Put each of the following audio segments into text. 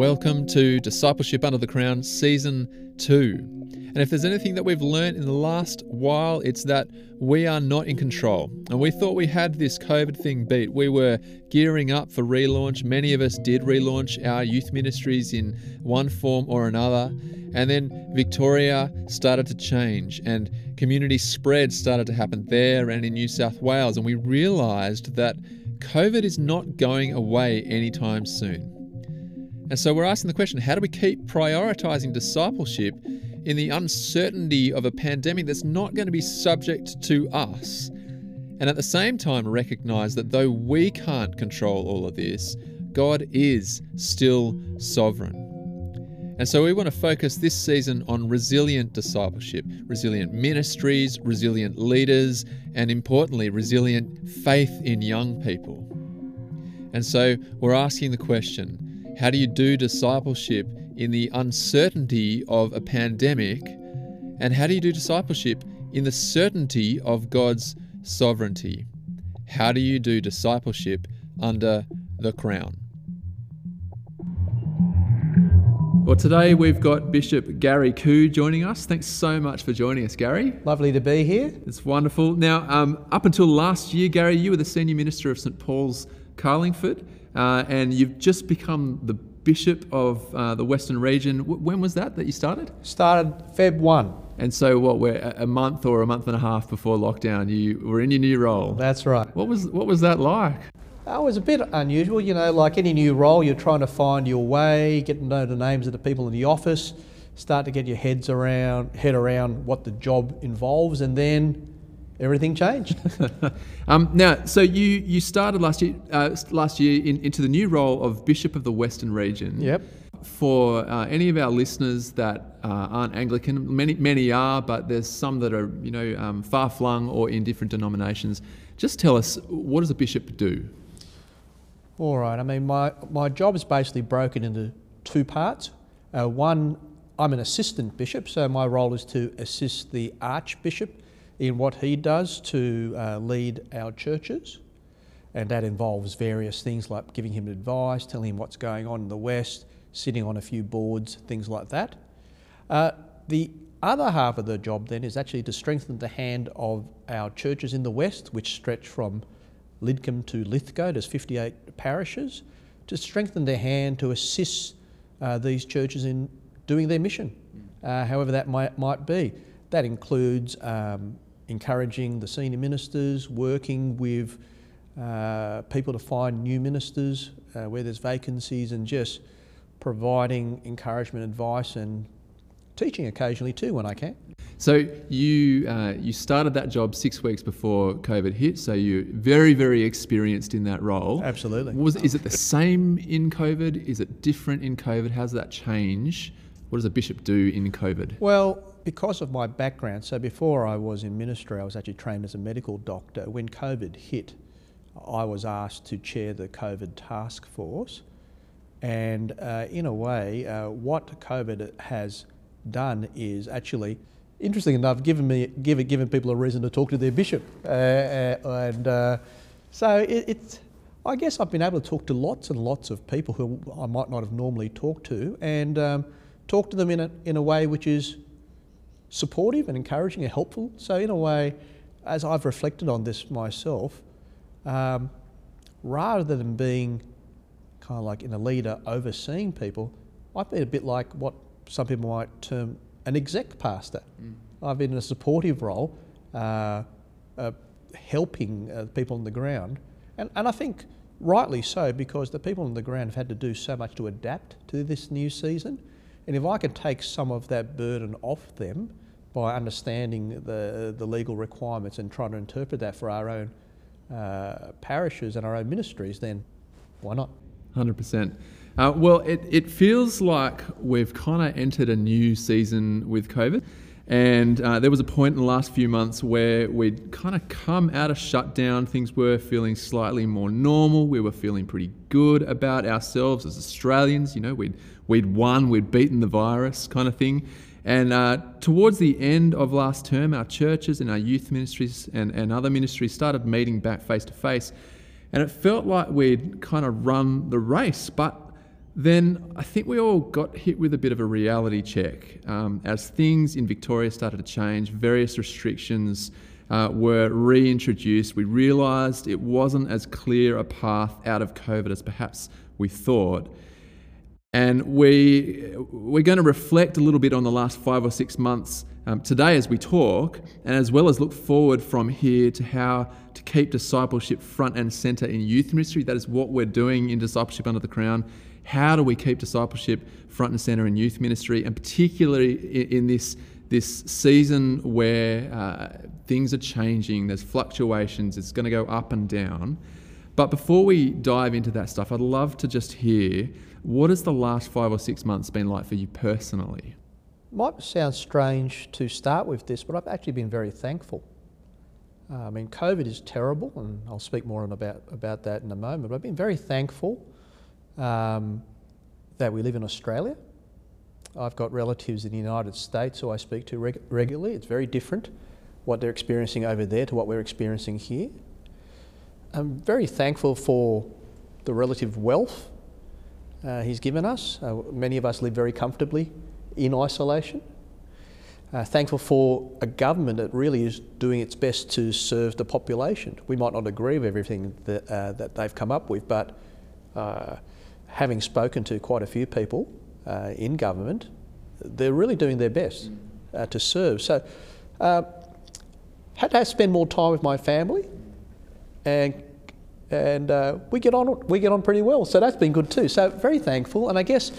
Welcome to Discipleship Under the Crown Season 2. And if there's anything that we've learned in the last while, it's that we are not in control. And we thought we had this COVID thing beat. We were gearing up for relaunch. Many of us did relaunch our youth ministries in one form or another. And then Victoria started to change, and community spread started to happen there and in New South Wales. And we realized that COVID is not going away anytime soon. And so we're asking the question how do we keep prioritizing discipleship in the uncertainty of a pandemic that's not going to be subject to us? And at the same time, recognize that though we can't control all of this, God is still sovereign. And so we want to focus this season on resilient discipleship, resilient ministries, resilient leaders, and importantly, resilient faith in young people. And so we're asking the question how do you do discipleship in the uncertainty of a pandemic? And how do you do discipleship in the certainty of God's sovereignty? How do you do discipleship under the crown? Well, today we've got Bishop Gary Koo joining us. Thanks so much for joining us, Gary. Lovely to be here. It's wonderful. Now, um, up until last year, Gary, you were the senior minister of St Paul's Carlingford uh, and you've just become the bishop of uh, the Western region. W- when was that that you started? Started Feb 1. And so, what? We're a month or a month and a half before lockdown. You were in your new role. That's right. What was what was that like? It was a bit unusual, you know. Like any new role, you're trying to find your way, get to know the names of the people in the office, start to get your heads around head around what the job involves, and then everything changed. um, now, so you you started last year uh, last year in, into the new role of Bishop of the Western Region. Yep. For uh, any of our listeners that uh, aren't Anglican, many many are, but there's some that are you know um, far flung or in different denominations. Just tell us what does a bishop do? All right. I mean, my my job is basically broken into two parts. Uh, one, I'm an assistant bishop, so my role is to assist the archbishop in what he does to uh, lead our churches. And that involves various things like giving him advice, telling him what's going on in the West, sitting on a few boards, things like that. Uh, the other half of the job then is actually to strengthen the hand of our churches in the West, which stretch from Lidcombe to Lithgow, there's 58 parishes, to strengthen their hand to assist uh, these churches in doing their mission, uh, however that might, might be. That includes um, encouraging the senior ministers, working with uh, people to find new ministers uh, where there's vacancies, and just providing encouragement, advice, and teaching occasionally too when I can. So you uh, you started that job six weeks before COVID hit. So you're very very experienced in that role. Absolutely. Was is it the same in COVID? Is it different in COVID? How does that change? What does a bishop do in COVID? Well, because of my background, so before I was in ministry, I was actually trained as a medical doctor. When COVID hit, I was asked to chair the COVID task force. And uh, in a way, uh, what COVID has done is actually, interesting enough, given me given, given people a reason to talk to their bishop. Uh, uh and uh, so it, it's, I guess I've been able to talk to lots and lots of people who I might not have normally talked to, and um, talk to them in a in a way which is supportive and encouraging and helpful. So, in a way, as I've reflected on this myself, um, rather than being kind of like in a leader overseeing people, I've been a bit like what some people might term an exec pastor. Mm. I've been in a supportive role, uh, uh, helping uh, people on the ground. And, and I think rightly so, because the people on the ground have had to do so much to adapt to this new season. And if I can take some of that burden off them by understanding the, the legal requirements and trying to interpret that for our own uh, parishes and our own ministries, then why not? 100%. Uh, well, it, it feels like we've kind of entered a new season with COVID. And uh, there was a point in the last few months where we'd kind of come out of shutdown. Things were feeling slightly more normal. We were feeling pretty good about ourselves as Australians. You know, we'd, we'd won, we'd beaten the virus, kind of thing. And uh, towards the end of last term, our churches and our youth ministries and, and other ministries started meeting back face to face. And it felt like we'd kind of run the race, but then I think we all got hit with a bit of a reality check um, as things in Victoria started to change. Various restrictions uh, were reintroduced. We realised it wasn't as clear a path out of COVID as perhaps we thought. And we, we're going to reflect a little bit on the last five or six months um, today as we talk, and as well as look forward from here to how to keep discipleship front and centre in youth ministry. That is what we're doing in Discipleship Under the Crown. How do we keep discipleship front and centre in youth ministry, and particularly in, in this, this season where uh, things are changing, there's fluctuations, it's going to go up and down. But before we dive into that stuff, I'd love to just hear what has the last five or six months been like for you personally? Might sound strange to start with this, but I've actually been very thankful. Uh, I mean, COVID is terrible, and I'll speak more about, about that in a moment. But I've been very thankful um, that we live in Australia. I've got relatives in the United States who I speak to reg- regularly. It's very different what they're experiencing over there to what we're experiencing here. I'm very thankful for the relative wealth uh, He's given us. Uh, many of us live very comfortably in isolation. Uh, thankful for a government that really is doing its best to serve the population. We might not agree with everything that, uh, that they've come up with, but uh, having spoken to quite a few people uh, in government, they're really doing their best to serve. So, had to spend more time with my family and and uh, we get on we get on pretty well. So that's been good too. So very thankful, and I guess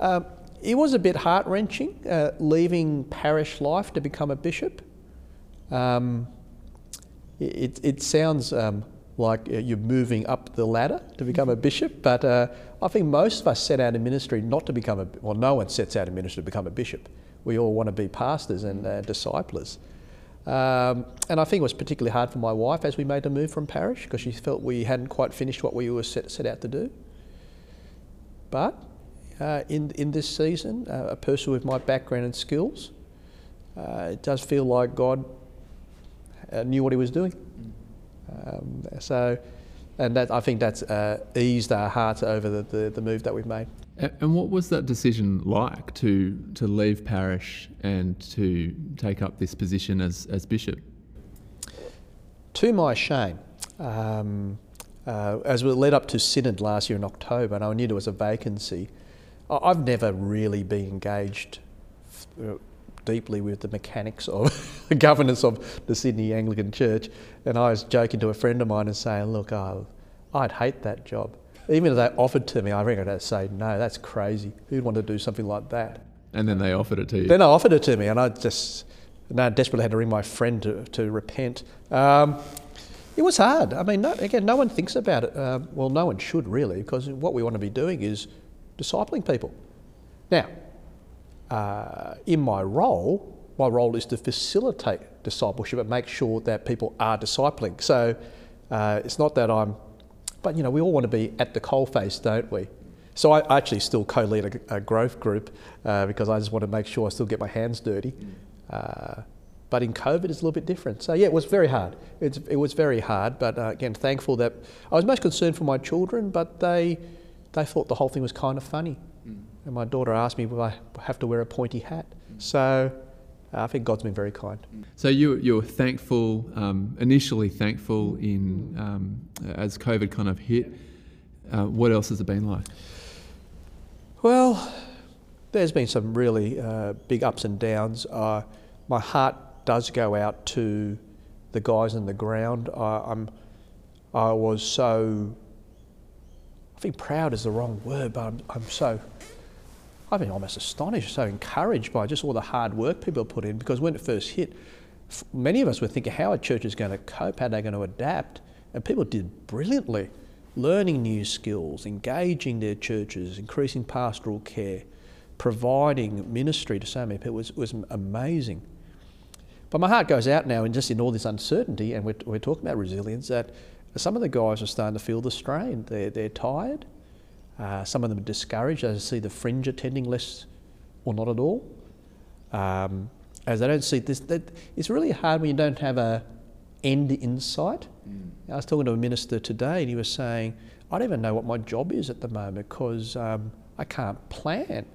uh, it was a bit heart wrenching uh, leaving parish life to become a bishop. Um, it, it sounds um, like uh, you're moving up the ladder to become a bishop, but uh, I think most of us set out in ministry not to become a well. No one sets out in ministry to become a bishop. We all want to be pastors and uh, disciplers. Um, and I think it was particularly hard for my wife as we made the move from parish because she felt we hadn't quite finished what we were set, set out to do. But uh, in, in this season, uh, a person with my background and skills, uh, it does feel like God uh, knew what He was doing. Um, so, and that I think that's uh, eased our hearts over the, the, the move that we've made. And what was that decision like to to leave parish and to take up this position as, as bishop? To my shame, um, uh, as we led up to synod last year in October, and I knew there was a vacancy, I've never really been engaged uh, deeply with the mechanics of the governance of the Sydney Anglican Church. And I was joking to a friend of mine and saying, "Look, I'd hate that job." Even if they offered to me, I reckon I'd say, no, that's crazy. Who'd want to do something like that? And then they offered it to you. Then they offered it to me, and I just, and I desperately had to ring my friend to, to repent. Um, it was hard. I mean, no, again, no one thinks about it. Uh, well, no one should really, because what we want to be doing is discipling people. Now, uh, in my role, my role is to facilitate discipleship and make sure that people are discipling. So uh, it's not that I'm but you know, we all want to be at the coalface, don't we? So I actually still co-lead a, a growth group uh, because I just want to make sure I still get my hands dirty. Uh, but in COVID, it's a little bit different. So yeah, it was very hard. It's, it was very hard, but uh, again, thankful that I was most concerned for my children, but they they thought the whole thing was kind of funny. Mm. And my daughter asked me, "Will I have to wear a pointy hat?" Mm. So I think God's been very kind. So you you were thankful, um, initially thankful in um, as COVID kind of hit. Uh, what else has it been like? Well, there's been some really uh, big ups and downs. Uh, my heart does go out to the guys on the ground. I, I'm I was so I think proud is the wrong word, but I'm, I'm so I've been almost astonished, so encouraged by just all the hard work people put in because when it first hit, many of us were thinking how a church is going to cope, how are they're going to adapt, and people did brilliantly, learning new skills, engaging their churches, increasing pastoral care, providing ministry to so many people was, was amazing. But my heart goes out now, and just in all this uncertainty, and we're, we're talking about resilience, that some of the guys are starting to feel the strain. They're, they're tired uh, some of them are discouraged as they see the fringe attending less or not at all. Um, as they don't see this, that, it's really hard when you don't have a end insight. Mm. I was talking to a minister today and he was saying, I don't even know what my job is at the moment because um, I can't plan.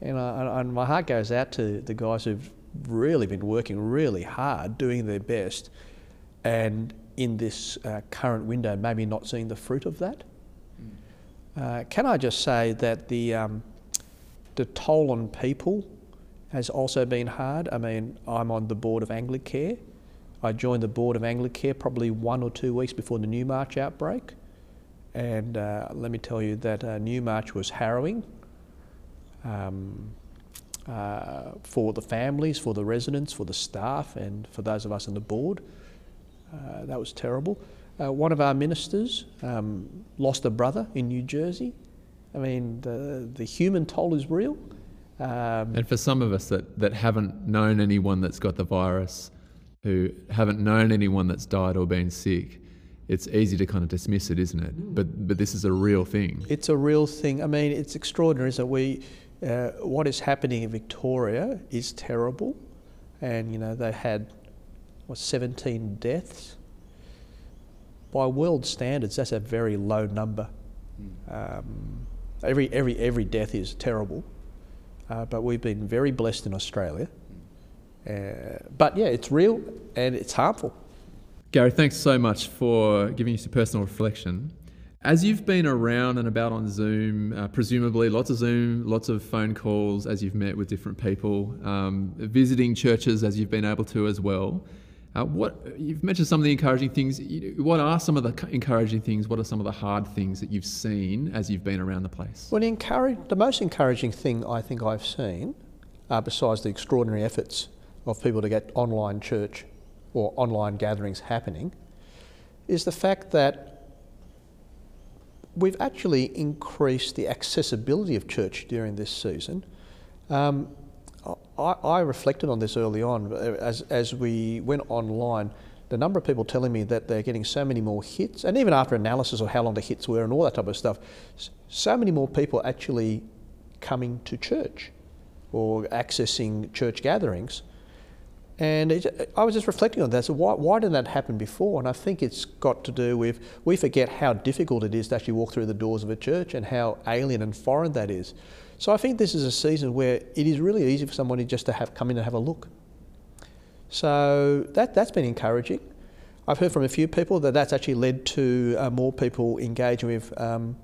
And, I, and my heart goes out to the guys who've really been working really hard, doing their best, and in this uh, current window, maybe not seeing the fruit of that. Uh, can I just say that the um, the toll on people has also been hard. I mean, I'm on the board of Anglicare. I joined the board of Anglicare probably one or two weeks before the Newmarch outbreak, and uh, let me tell you that uh, Newmarch was harrowing. Um, uh, for the families, for the residents, for the staff, and for those of us on the board. Uh, that was terrible. Uh, one of our ministers um, lost a brother in New Jersey. I mean, the, the human toll is real. Um, and for some of us that, that haven't known anyone that's got the virus, who haven't known anyone that's died or been sick, it's easy to kind of dismiss it, isn't it? But but this is a real thing. It's a real thing. I mean, it's extraordinary, isn't it? We uh, what is happening in Victoria is terrible, and you know they had what 17 deaths. By world standards, that's a very low number. Um, every every every death is terrible, uh, but we've been very blessed in Australia. Uh, but yeah, it's real and it's harmful. Gary, thanks so much for giving us a personal reflection. As you've been around and about on Zoom, uh, presumably lots of Zoom, lots of phone calls as you've met with different people, um, visiting churches as you've been able to as well. Uh, what you've mentioned some of the encouraging things. What are some of the encouraging things? What are some of the hard things that you've seen as you've been around the place? Well, encourage, the most encouraging thing I think I've seen, uh, besides the extraordinary efforts of people to get online church or online gatherings happening, is the fact that we've actually increased the accessibility of church during this season. Um, I, I, reflected on this early on uh, as, as we went online. The number of people telling me that they're getting so many more hits, and even after analysis of how long the hits were and all that type of stuff, so many more people actually coming to church or accessing church gatherings. And it, uh, I was just reflecting on that. So why, why didn't that happen before? And I think it's got to do with we forget how difficult it is to actually walk through the doors of a church and how alien and foreign that is. So I think this is a season where it is really easy for somebody just to have come in and have a look. So that that's been encouraging. I've heard from a few people that that's actually led to uh, more people engaging with um,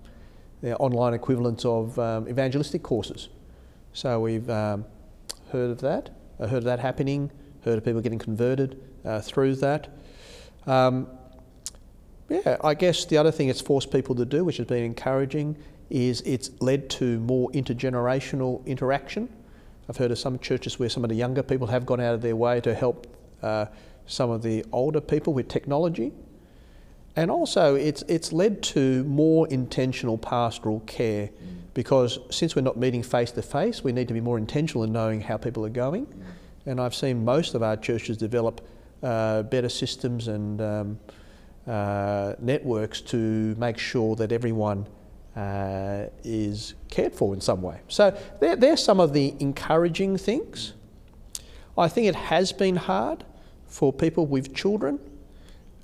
the online equivalents of um, evangelistic courses. So we've um, heard of that. I heard of that happening heard of people getting converted uh, through that. Um, yeah, I guess the other thing it's forced people to do, which has been encouraging, is it's led to more intergenerational interaction. I've heard of some churches where some of the younger people have gone out of their way to help uh, some of the older people with technology. And also, it's, it's led to more intentional pastoral care because since we're not meeting face to face, we need to be more intentional in knowing how people are going and I've seen most of our churches develop uh, better systems and um, uh, networks to make sure that everyone uh, is cared for in some way. So there, there's some of the encouraging things. I think it has been hard for people with children.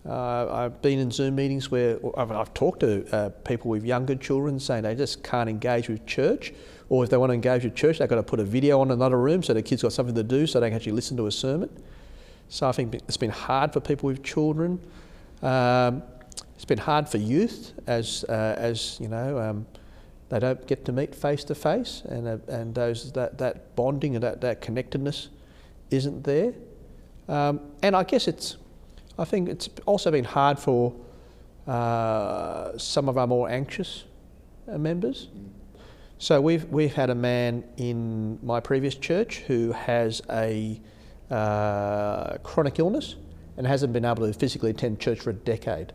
Uh, I've been in Zoom meetings where I've, I've talked to uh, people with younger children saying they just can't engage with church or if they want to engage with church, they've got to put a video on another room so the kids got something to do so they can actually listen to a sermon. So I think it's been hard for people with children. Um, it's been hard for youth as, uh, as you know, um, they don't get to meet face to face and, uh, and those, that, that bonding and that, that connectedness isn't there. Um, and I guess it's, I think it's also been hard for uh, some of our more anxious uh, members. So we've, we've had a man in my previous church who has a uh, chronic illness and hasn't been able to physically attend church for a decade.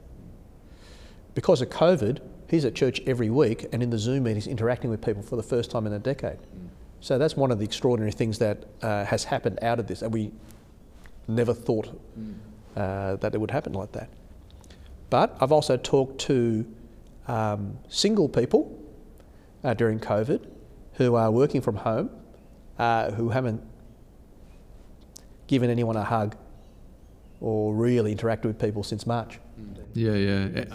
Because of COVID, he's at church every week and in the Zoom meetings interacting with people for the first time in a decade. So that's one of the extraordinary things that uh, has happened out of this, and we never thought uh, that it would happen like that. But I've also talked to um, single people uh, during COVID who are working from home, uh, who haven't given anyone a hug or really interacted with people since March. Yeah, yeah.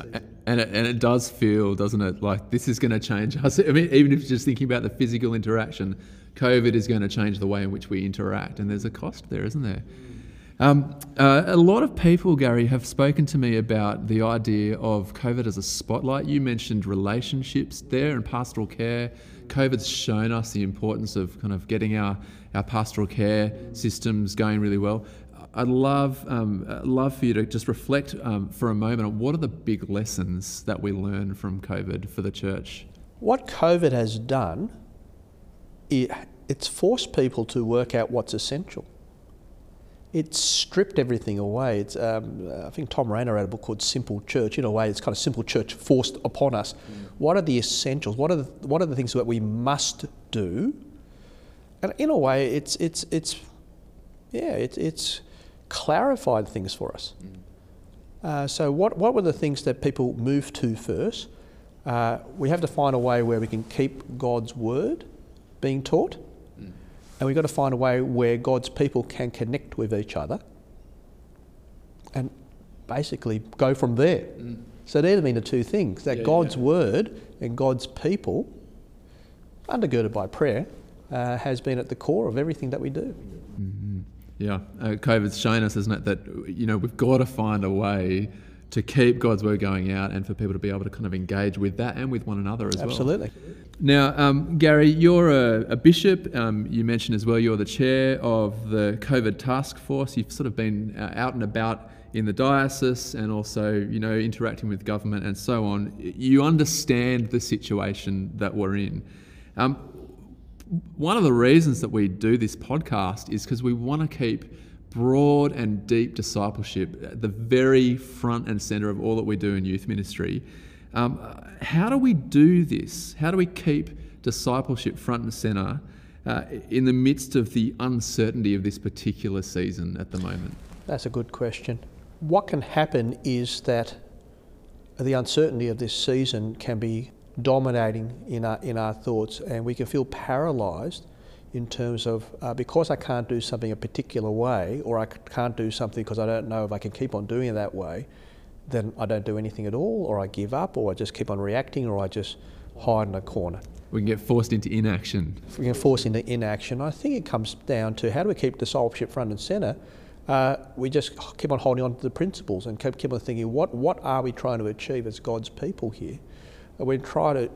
And it, and it does feel, doesn't it, like this is going to change us. I mean, even if you're just thinking about the physical interaction, COVID is going to change the way in which we interact. And there's a cost there, isn't there? Um, uh, a lot of people, Gary, have spoken to me about the idea of COVID as a spotlight. You mentioned relationships there and pastoral care. COVID's shown us the importance of kind of getting our, our pastoral care systems going really well. I'd love um, love for you to just reflect um, for a moment on what are the big lessons that we learn from COVID for the church. What COVID has done, it, it's forced people to work out what's essential. It's stripped everything away. It's, um, I think Tom Rainer wrote a book called Simple Church. In a way, it's kind of simple church forced upon us. Mm. What are the essentials? What are the, what are the things that we must do? And in a way, it's it's it's yeah, it's it's clarified things for us. Mm. Uh, so, what, what were the things that people moved to first? Uh, we have to find a way where we can keep God's word being taught, mm. and we've got to find a way where God's people can connect with each other and basically go from there. Mm. So, they'd have been the two things that yeah, God's yeah. word and God's people, undergirded by prayer, uh, has been at the core of everything that we do. Mm-hmm. Yeah, uh, COVID's shown us, isn't it, that you know we've got to find a way to keep God's word going out and for people to be able to kind of engage with that and with one another as Absolutely. well. Absolutely. Now, um, Gary, you're a, a bishop. Um, you mentioned as well you're the chair of the COVID task force. You've sort of been uh, out and about in the diocese and also, you know, interacting with government and so on. You understand the situation that we're in. Um, one of the reasons that we do this podcast is because we want to keep broad and deep discipleship at the very front and center of all that we do in youth ministry. Um, how do we do this? How do we keep discipleship front and center uh, in the midst of the uncertainty of this particular season at the moment? That's a good question. What can happen is that the uncertainty of this season can be dominating in our, in our thoughts, and we can feel paralyzed in terms of uh, because I can't do something a particular way, or I can't do something because I don't know if I can keep on doing it that way, then I don't do anything at all, or I give up, or I just keep on reacting, or I just hide in a corner. We can get forced into inaction. We can force into inaction. I think it comes down to how do we keep discipleship front and centre? Uh, we just keep on holding on to the principles and keep, keep on thinking, what, what are we trying to achieve as God's people here? We try to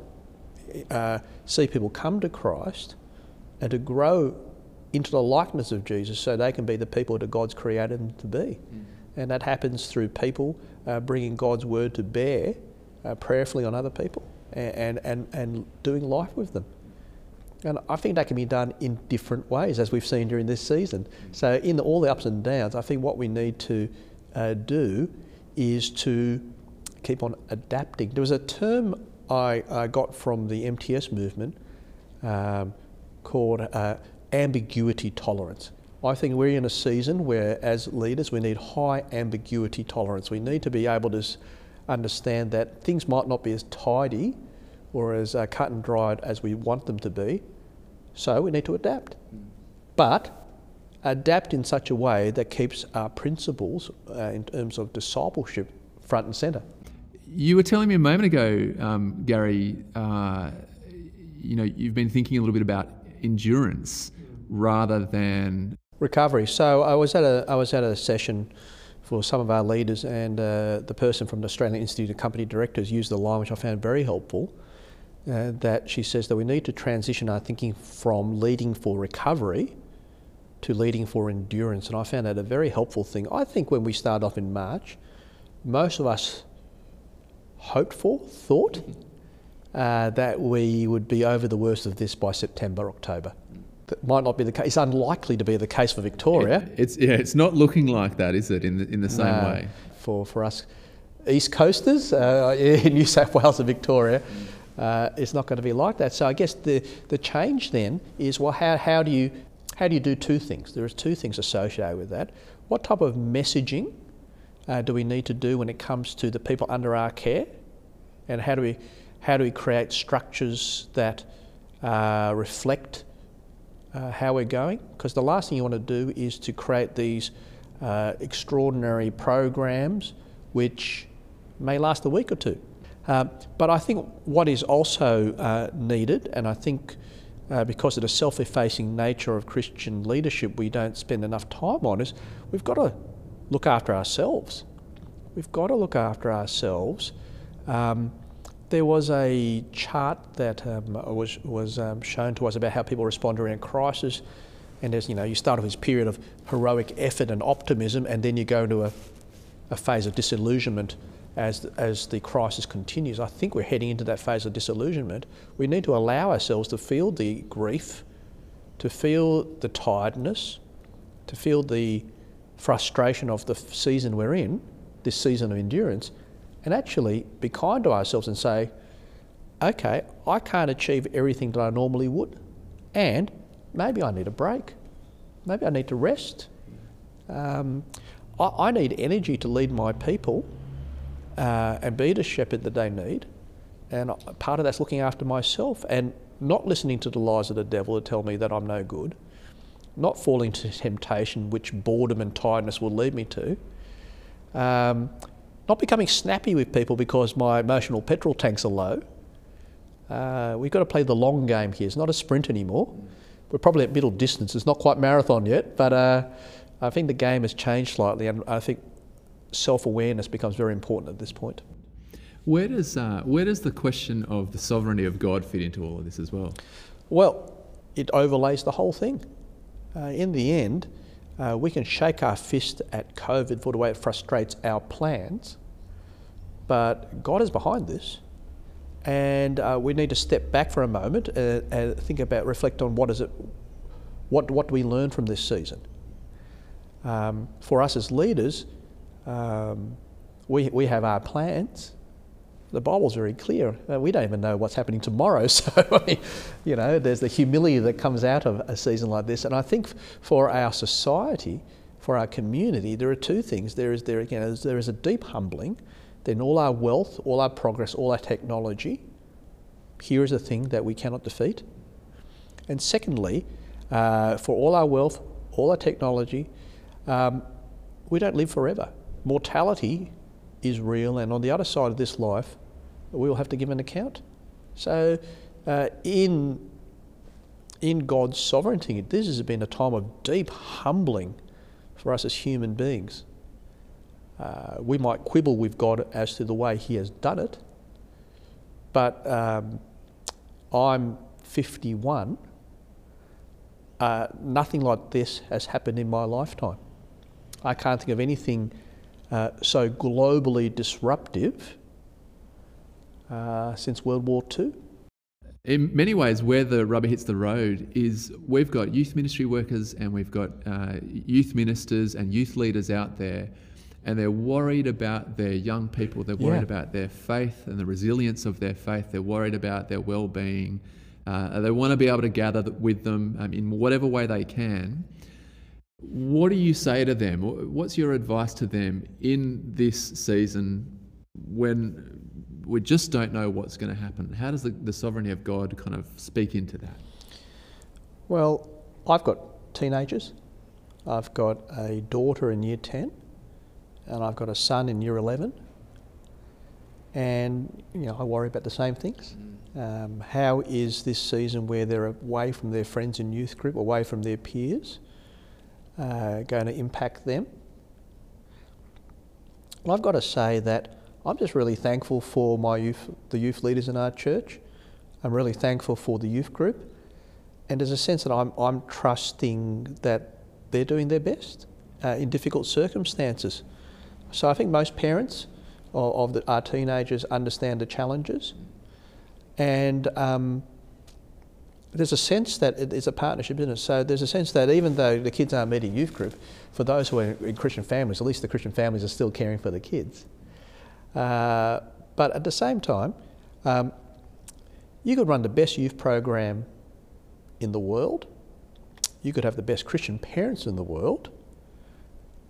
uh, see people come to Christ and to grow into the likeness of Jesus so they can be the people that God's created them to be. Mm. And that happens through people uh, bringing God's word to bear uh, prayerfully on other people and, and, and doing life with them. And I think that can be done in different ways, as we've seen during this season. So, in the, all the ups and downs, I think what we need to uh, do is to keep on adapting. There was a term I, I got from the MTS movement um, called uh, ambiguity tolerance. I think we're in a season where, as leaders, we need high ambiguity tolerance. We need to be able to understand that things might not be as tidy or as uh, cut and dried as we want them to be, so we need to adapt. But adapt in such a way that keeps our principles uh, in terms of discipleship front and centre. You were telling me a moment ago, um, Gary. Uh, you know, you've been thinking a little bit about endurance rather than recovery. So I was at a I was at a session for some of our leaders, and uh, the person from the Australian Institute of Company Directors used the line which I found very helpful. Uh, that she says that we need to transition our thinking from leading for recovery to leading for endurance, and I found that a very helpful thing. I think when we start off in March, most of us hoped for, thought, uh, that we would be over the worst of this by September, October. That might not be the case. It's unlikely to be the case for Victoria. It, it's yeah, it's not looking like that, is it? In the, in the same way. For for us, East Coasters uh, in New South Wales and Victoria, uh, it's not going to be like that. So I guess the the change then is well, how how do you how do you do two things? There are two things associated with that. What type of messaging uh, do we need to do when it comes to the people under our care? And how do we, how do we create structures that uh, reflect uh, how we're going? Because the last thing you want to do is to create these uh, extraordinary programs which may last a week or two. Um, but I think what is also uh, needed, and I think uh, because of the self effacing nature of Christian leadership, we don't spend enough time on, is we've got to look after ourselves. We've got to look after ourselves. Um, there was a chart that um, was, was um, shown to us about how people respond during a crisis. And as you know, you start with this period of heroic effort and optimism, and then you go into a, a phase of disillusionment as, as the crisis continues. I think we're heading into that phase of disillusionment. We need to allow ourselves to feel the grief, to feel the tiredness, to feel the frustration of the season we're in, this season of endurance, and actually be kind to ourselves and say, okay, I can't achieve everything that I normally would, and maybe I need a break. Maybe I need to rest. Um, I, I, need energy to lead my people uh, and be the shepherd that they need. And part of that's looking after myself and not listening to the lies of the devil to tell me that I'm no good, not falling to temptation, which boredom and tiredness will lead me to. Um, not becoming snappy with people because my emotional petrol tanks are low. Uh, we've got to play the long game here. It's not a sprint anymore. We're probably at middle distance. It's not quite marathon yet, but uh, I think the game has changed slightly, and I think self-awareness becomes very important at this point. Where does uh, where does the question of the sovereignty of God fit into all of this as well? Well, it overlays the whole thing. Uh, in the end, uh, we can shake our fist at COVID for the way it frustrates our plans, but God is behind this. And uh, we need to step back for a moment and, uh, and, think about, reflect on what is it, what, what do we learn from this season? Um, for us as leaders, um, we, we have our plans, the Bible's very clear. Uh, we don't even know what's happening tomorrow. So, you know, there's the humility that comes out of a season like this. And I think for our society, for our community, there are two things. There is, there, again, there is a deep humbling. Then all our wealth, all our progress, all our technology, here is a thing that we cannot defeat. And secondly, uh, for all our wealth, all our technology, um, we don't live forever. Mortality is real, and on the other side of this life, we will have to give an account. So, uh, in in God's sovereignty, this has been a time of deep humbling for us as human beings. Uh, we might quibble with God as to the way He has done it, but um, I'm 51. Uh, nothing like this has happened in my lifetime. I can't think of anything uh, so globally disruptive uh, since World War II. In many ways, where the rubber hits the road is we've got youth ministry workers and we've got uh, youth ministers and youth leaders out there, and they're worried about their young people. They're worried yeah. about their faith and the resilience of their faith. They're worried about their well being. Uh, they want to be able to gather with them um, in whatever way they can. What do you say to them? What's your advice to them in this season when we just don't know what's going to happen? How does the, the sovereignty of God kind of speak into that? Well, I've got teenagers. I've got a daughter in year 10, and I've got a son in year 11. And, you know, I worry about the same things. Mm. Um, how is this season where they're away from their friends in youth group, away from their peers? Uh, going to impact them. I've got to say that I'm just really thankful for my youth, the youth leaders in our church. I'm really thankful for the youth group. And there's a sense that I'm, I'm trusting that they're doing their best uh, in difficult circumstances. So I think most parents of, of the, our teenagers understand the challenges. And um, there's a sense that it is a partnership, isn't it? So there's a sense that even though the kids aren't meeting youth group, for those who are in Christian families, at least the Christian families are still caring for the kids. Uh, but at the same time, um, you could run the best youth program in the world, you could have the best Christian parents in the world,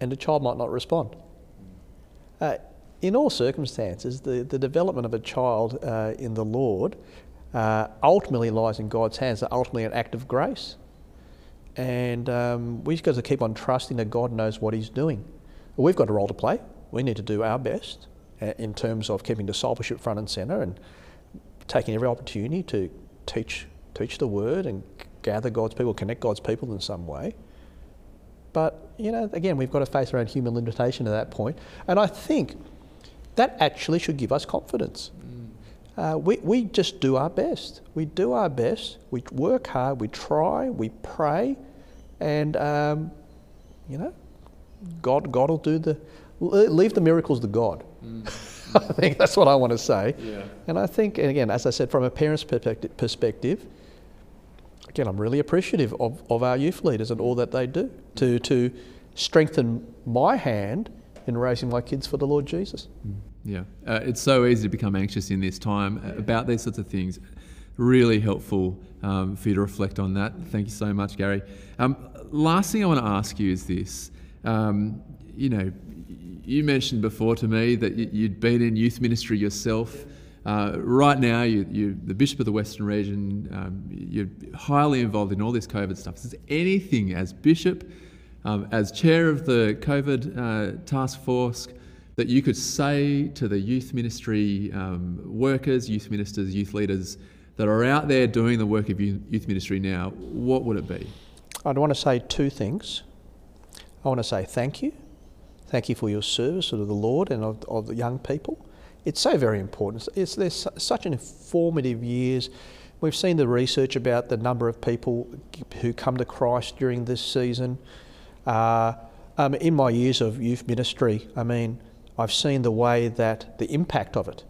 and the child might not respond. Uh, in all circumstances, the, the development of a child uh, in the Lord uh, ultimately lies in God's hands, are ultimately an act of grace. And um, we've got to keep on trusting that God knows what He's doing. We've got a role to play. We need to do our best. uh, in terms of keeping discipleship front and centre and taking every opportunity to teach teach the word and gather God's people, connect God's people in some way. But you know, again, we've got to face our own human limitation at that point. point, and I think that actually should give us confidence. Uh, we, we just do our best. We do our best. We work hard. We try. We pray, and um, you know, God God will do the leave the miracles to God. Mm. I think that's what I want to say. Yeah. And I think, and again, as I said, from a parent's perspective, again, I'm really appreciative of, of our youth leaders and all that they do to to strengthen my hand in raising my kids for the Lord Jesus. Mm. Yeah, uh, it's so easy to become anxious in this time about these sorts of things. Really helpful um, for you to reflect on that. Thank you so much, Gary. Um, last thing I want to ask you is this. Um, you know, you mentioned before to me that you'd been in youth ministry yourself. Uh, right now, you, are the Bishop of the Western Region. Um, you're highly involved in all this COVID stuff. Is there anything as Bishop, um, as Chair of the COVID uh, Task Force, that you could say to the youth ministry um, workers, youth ministers, youth leaders that are out there doing the work of youth ministry now, what would it be? I'd want to say two things. I want to say thank you. Thank you for your service of the Lord and of, of the young people. It's so very important. It's, there's such an informative years. We've seen the research about the number of people who come to Christ during this season. Uh, um, in my years of youth ministry, I mean, I've seen the way that the impact of it,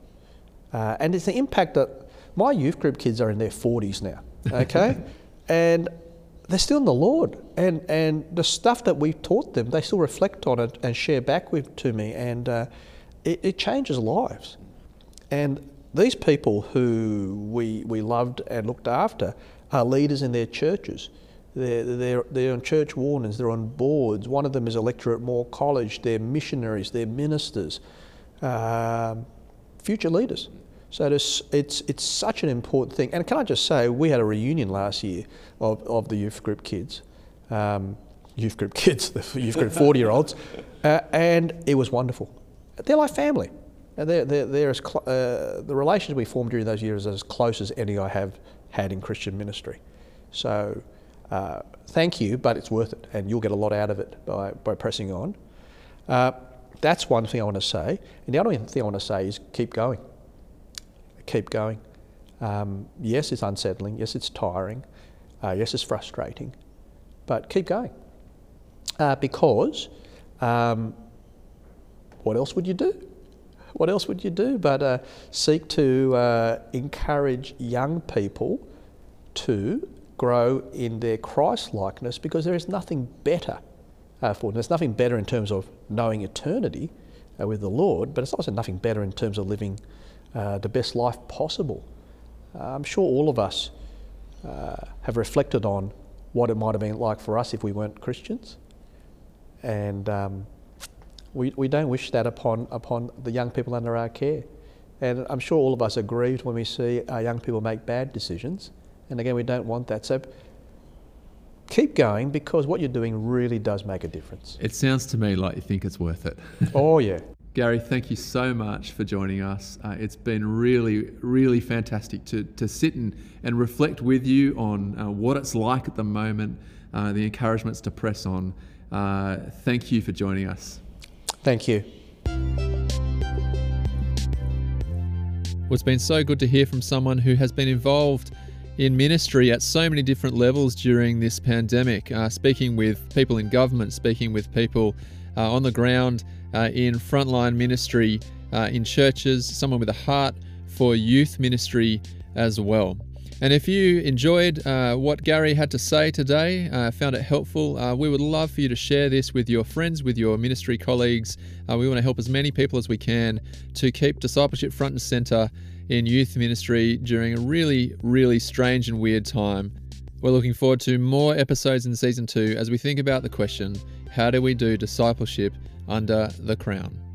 uh, and it's the impact that my youth group kids are in their 40s now, okay? and they're still in the Lord. And, and the stuff that we've taught them, they still reflect on it and share back with to me. And uh, it, it changes lives. And these people who we, we loved and looked after are leaders in their churches. They're, they're, they're on church wardens, they're on boards. One of them is a lecturer at Moore College. They're missionaries, they're ministers, um, future leaders. So it's, it's, it's such an important thing. And can I just say, we had a reunion last year of, of the youth group kids, um, youth group kids, the youth group 40 year olds, uh, and it was wonderful. They're like family. They're, they're, they're as cl- uh, the relations we formed during those years are as close as any I have had in Christian ministry. So uh, thank you, but it's worth it, and you'll get a lot out of it by, by pressing on. Uh, that's one thing I want to say. And the other thing I want to say is keep going. Keep going. Um, yes, it's unsettling. Yes, it's tiring. Uh, yes, it's frustrating. But keep going. Uh, because um, what else would you do? What else would you do but uh, seek to uh, encourage young people to grow in their Christ likeness because there is nothing better uh, for them. There's nothing better in terms of knowing eternity uh, with the Lord, but it's also nothing better in terms of living uh, the best life possible. Uh, I'm sure all of us uh, have reflected on what it might have been like for us if we weren't Christians. And um, we, we don't wish that upon, upon the young people under our care. And I'm sure all of us are grieved when we see our young people make bad decisions. And again, we don't want that. So keep going because what you're doing really does make a difference. It sounds to me like you think it's worth it. oh, yeah. Gary, thank you so much for joining us. Uh, it's been really, really fantastic to, to sit and, and reflect with you on uh, what it's like at the moment, uh, the encouragements to press on. Uh, thank you for joining us. Thank you. Well, it's been so good to hear from someone who has been involved in ministry at so many different levels during this pandemic, uh, speaking with people in government, speaking with people uh, on the ground uh, in frontline ministry uh, in churches, someone with a heart for youth ministry as well. And if you enjoyed uh, what Gary had to say today, uh, found it helpful, we would love for you to share this with your friends, with your ministry colleagues. We want to help as many people as we can to keep discipleship front and center in youth ministry during a really, really strange and weird time. We're looking forward to more episodes in season two as we think about the question how do we do discipleship under the crown?